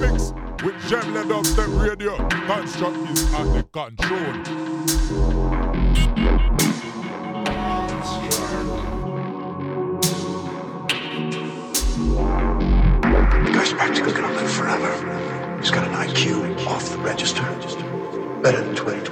mix with Gem Led Step Radio. Construct is at the control. The guy's practically gonna live forever. He's got an IQ off the register. Better than 2020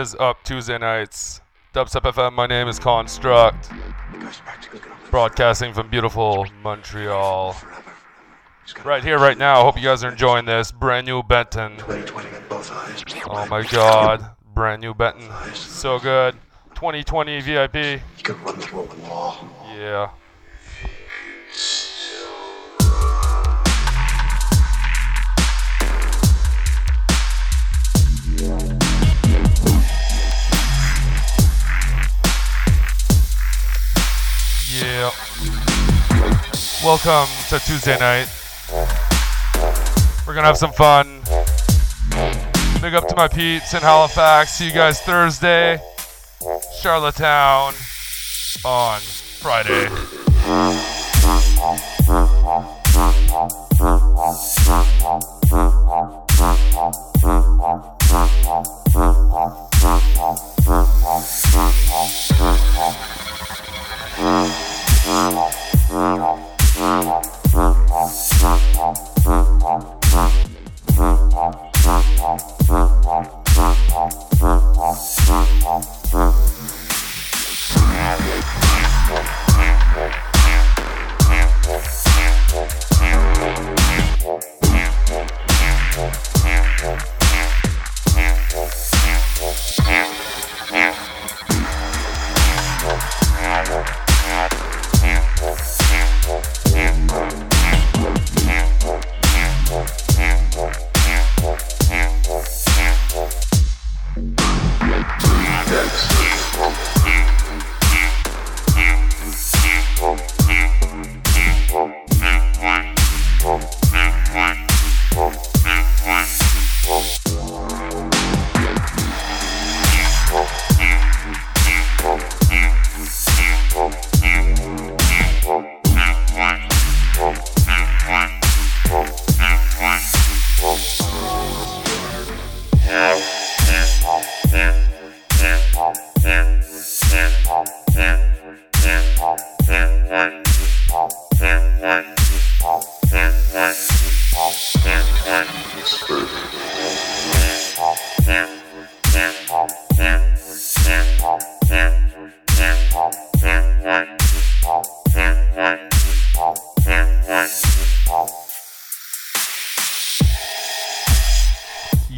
is up, Tuesday nights? Dubstep FM, my name is Construct. Broadcasting from beautiful Montreal. Right here, right now. Hope you guys are enjoying this. Brand new Benton. 2020 in both eyes. Oh my god. Brand new Benton. So good. 2020 VIP. Yeah. Yeah. Yeah. Welcome to Tuesday night. We're gonna have some fun. Big up to my peeps in Halifax. See you guys Thursday. Charlottetown on Friday.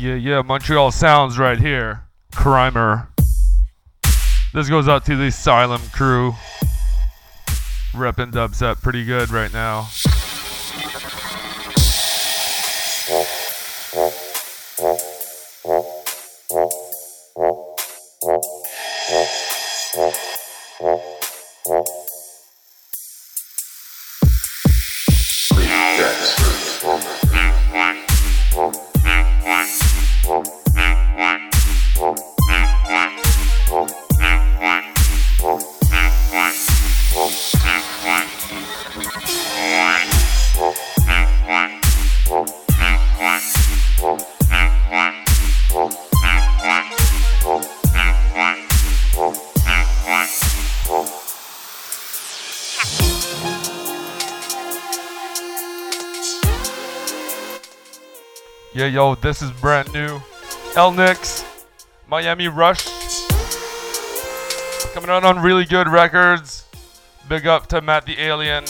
Yeah, yeah, Montreal Sounds right here. Crimer. This goes out to the Asylum crew. Repping dubstep pretty good right now. Yo, this is brand new. El Miami Rush. Coming out on really good records. Big up to Matt the Alien.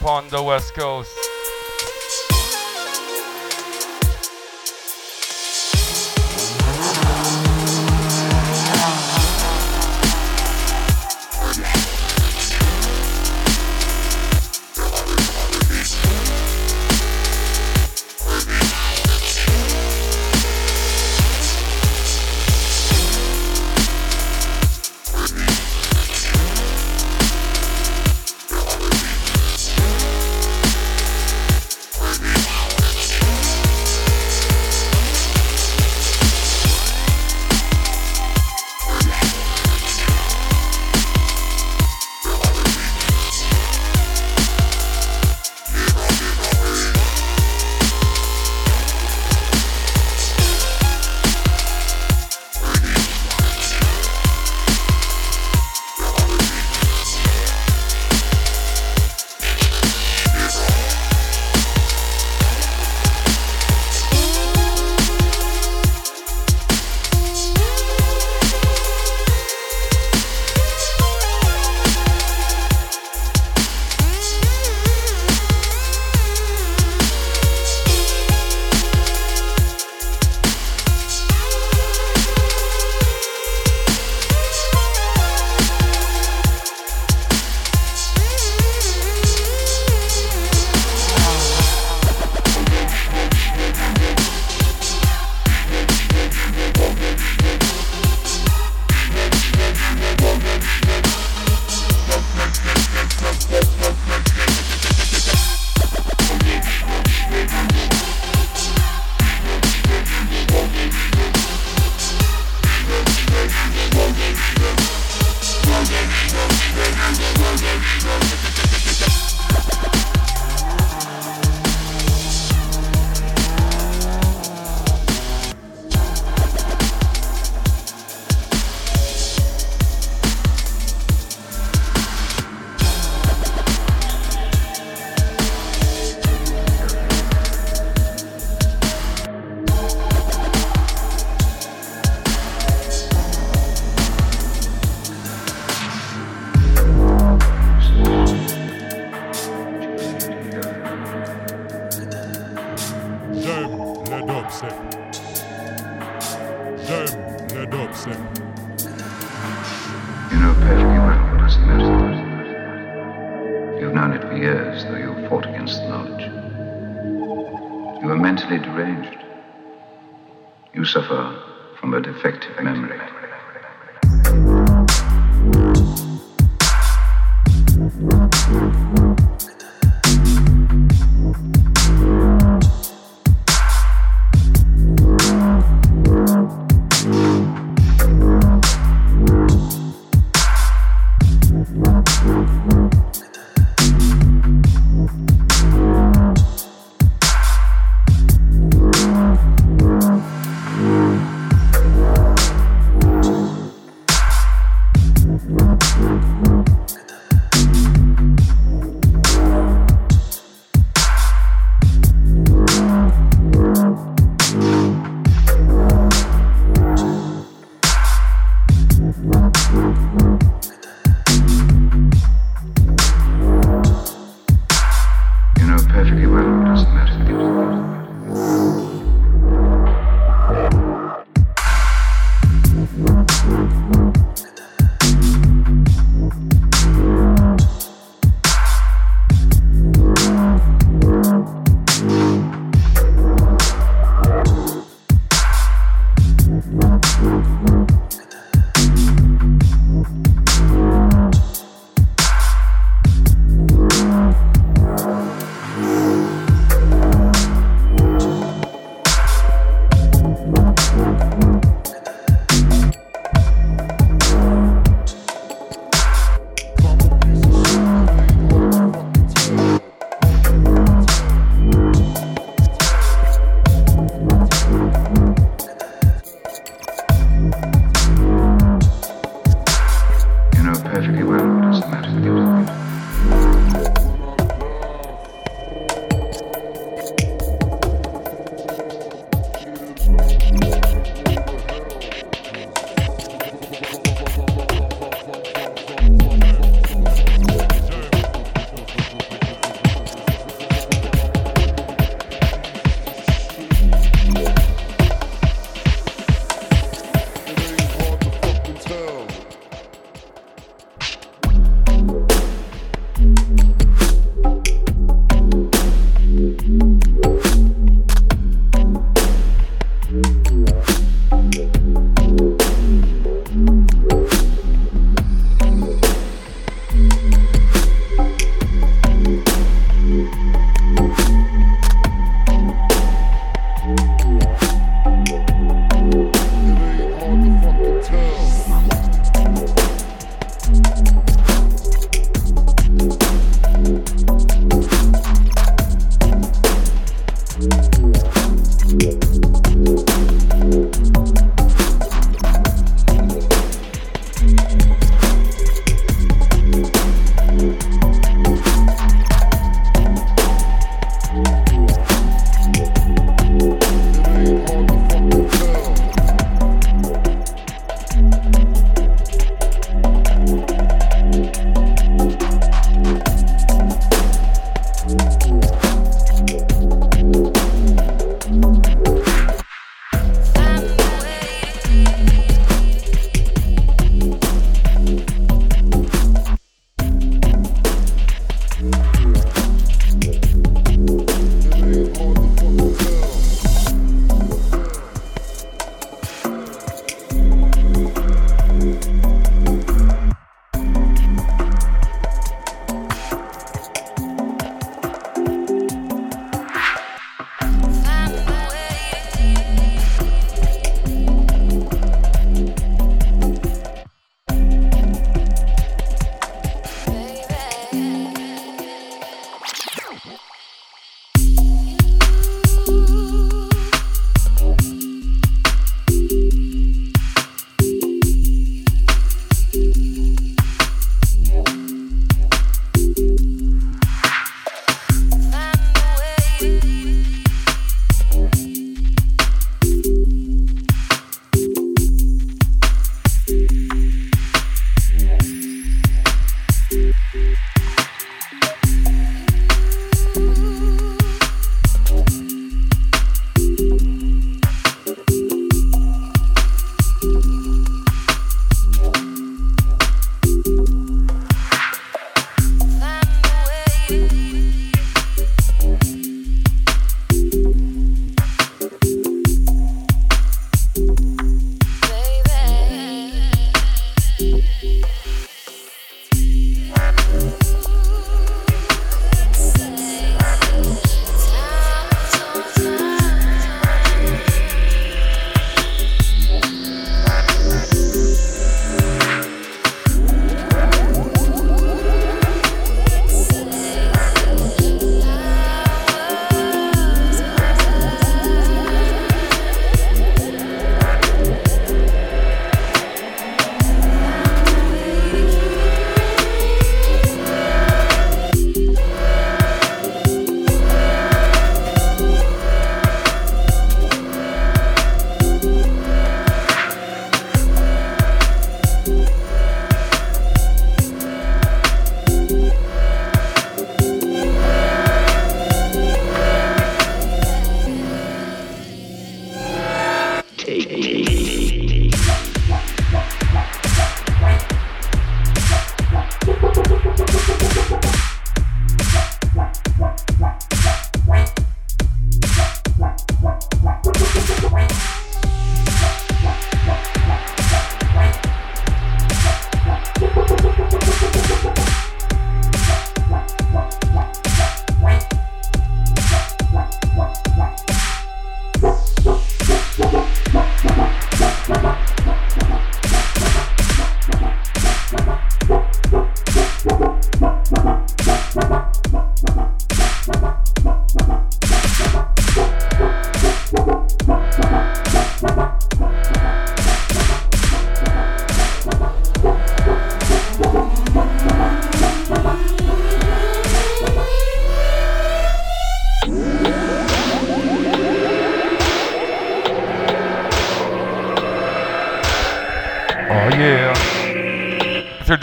Upon the West Coast.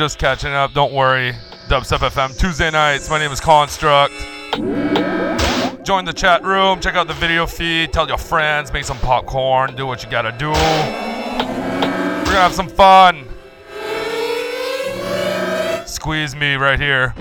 Just catching up, don't worry. Dubstep FM Tuesday nights. My name is Construct. Join the chat room, check out the video feed, tell your friends, make some popcorn, do what you gotta do. We're gonna have some fun. Squeeze me right here.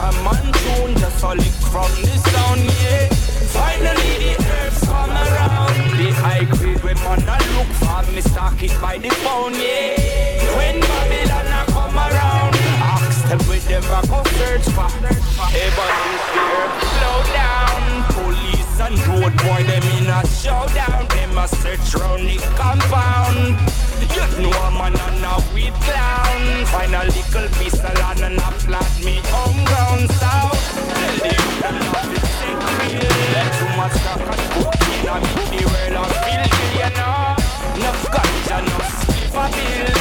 jam and tune, just a lick from the sound, yeah. Finally the herbs come around. The high grade when man a look for, me stock it by the pound, yeah. When Babylon a come around, ask them with them I go search for. Hey, but this slow down and road boy, them in a showdown. Them a search round the compound. You know a man and a weed clown. Find a little pistol and an flat me homegrown south. Tell them that love is sick real. Too much cock and cocaine, I make the world a billionaire. Enough ganja, enough spliff a bill.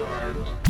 Dubstep.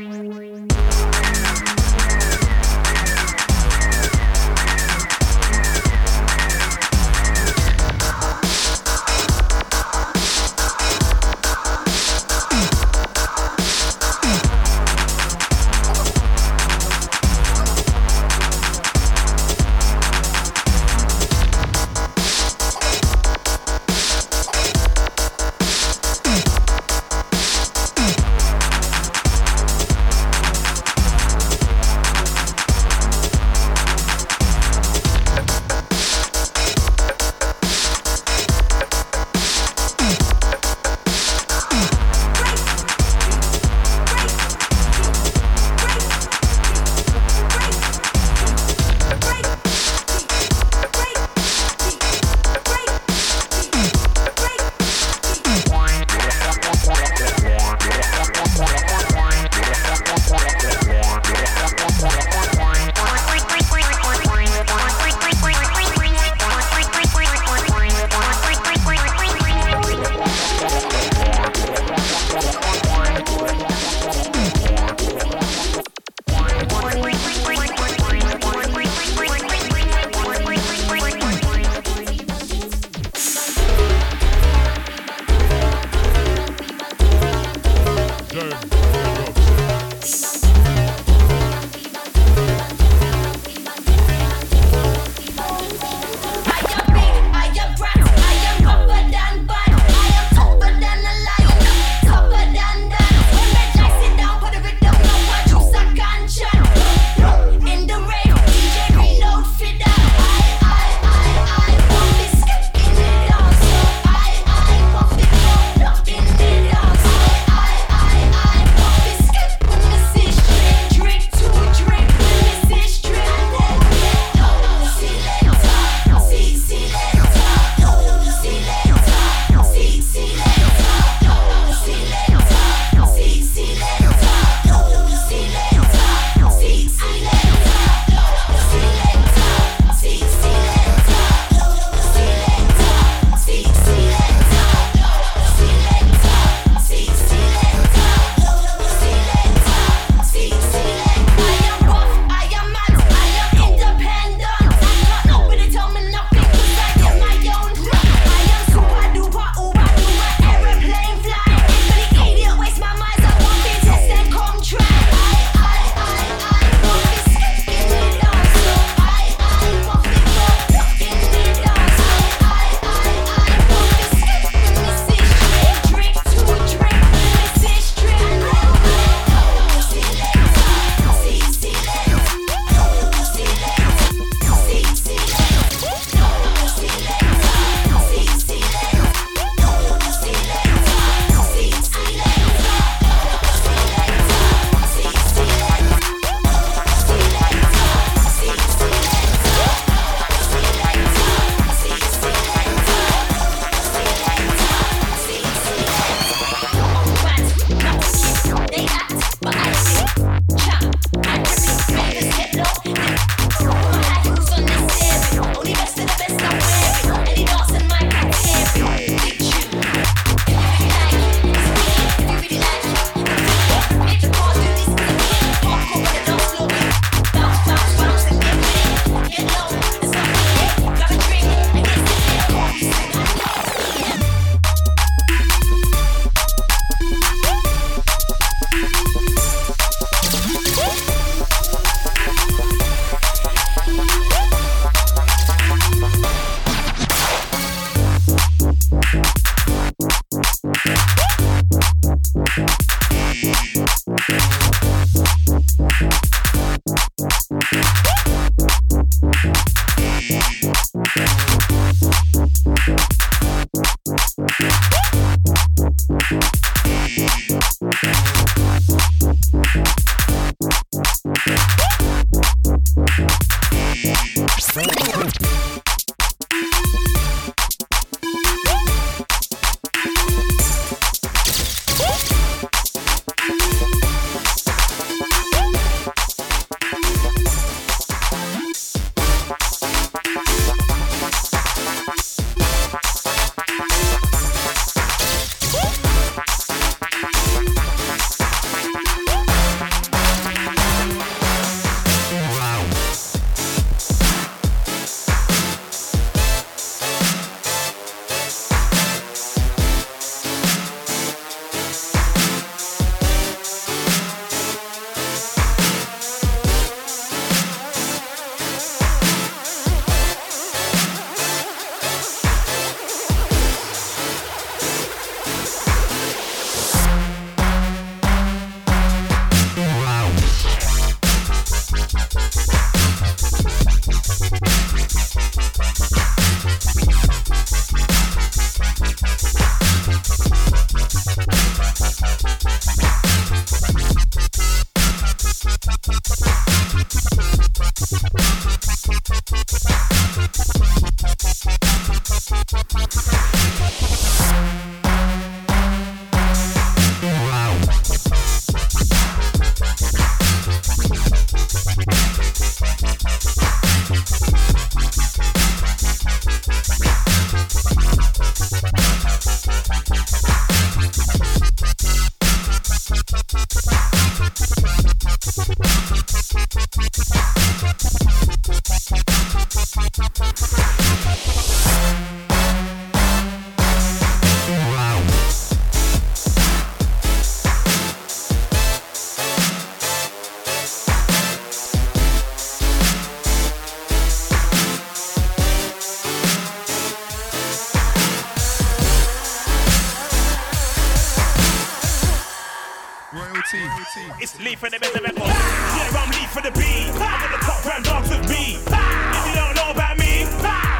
It's Lee for the best of records. Yeah, I'm Lee for the beat. I'm got the top round dogs with me. If you don't know about me,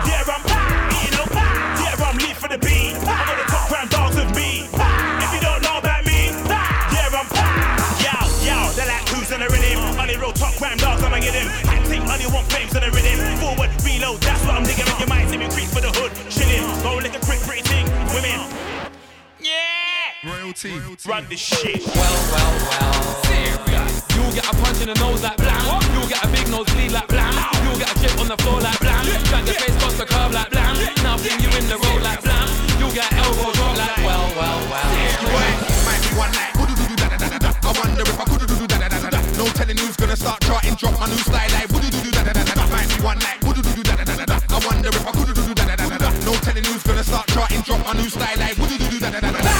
yeah, I'm. Yeah, I'm Lee for the beat. I'm got the top round dogs with me. If you don't know about me, yeah, I'm yo yo. They're like who's on the rhythm? Only real top round dogs, I'ma get him. Acting only want flames on the rhythm. Royalty. Run this shit. Well, well, well. Serious. You'll get a punch in the nose like blam. You'll get a big nose bleed like blam. You'll get a chip on the floor like blam. Drag your face across the curb like blam. Now fling you in the road like blam. You'll get elbow drop like well, well, well. Might be one night. I wonder if I could do da da da da da. No telling who's gonna start charting. Drop my new style like woo-doo-doo-doo-da-da-da-da. Might be one night. Woo-doo-doo-doo-da-da-da-da. I wonder if I could do da da da da da. No telling who's gonna start charting. Drop my new style like woo-doo-doo-doo-da-da-da-da. Yeah,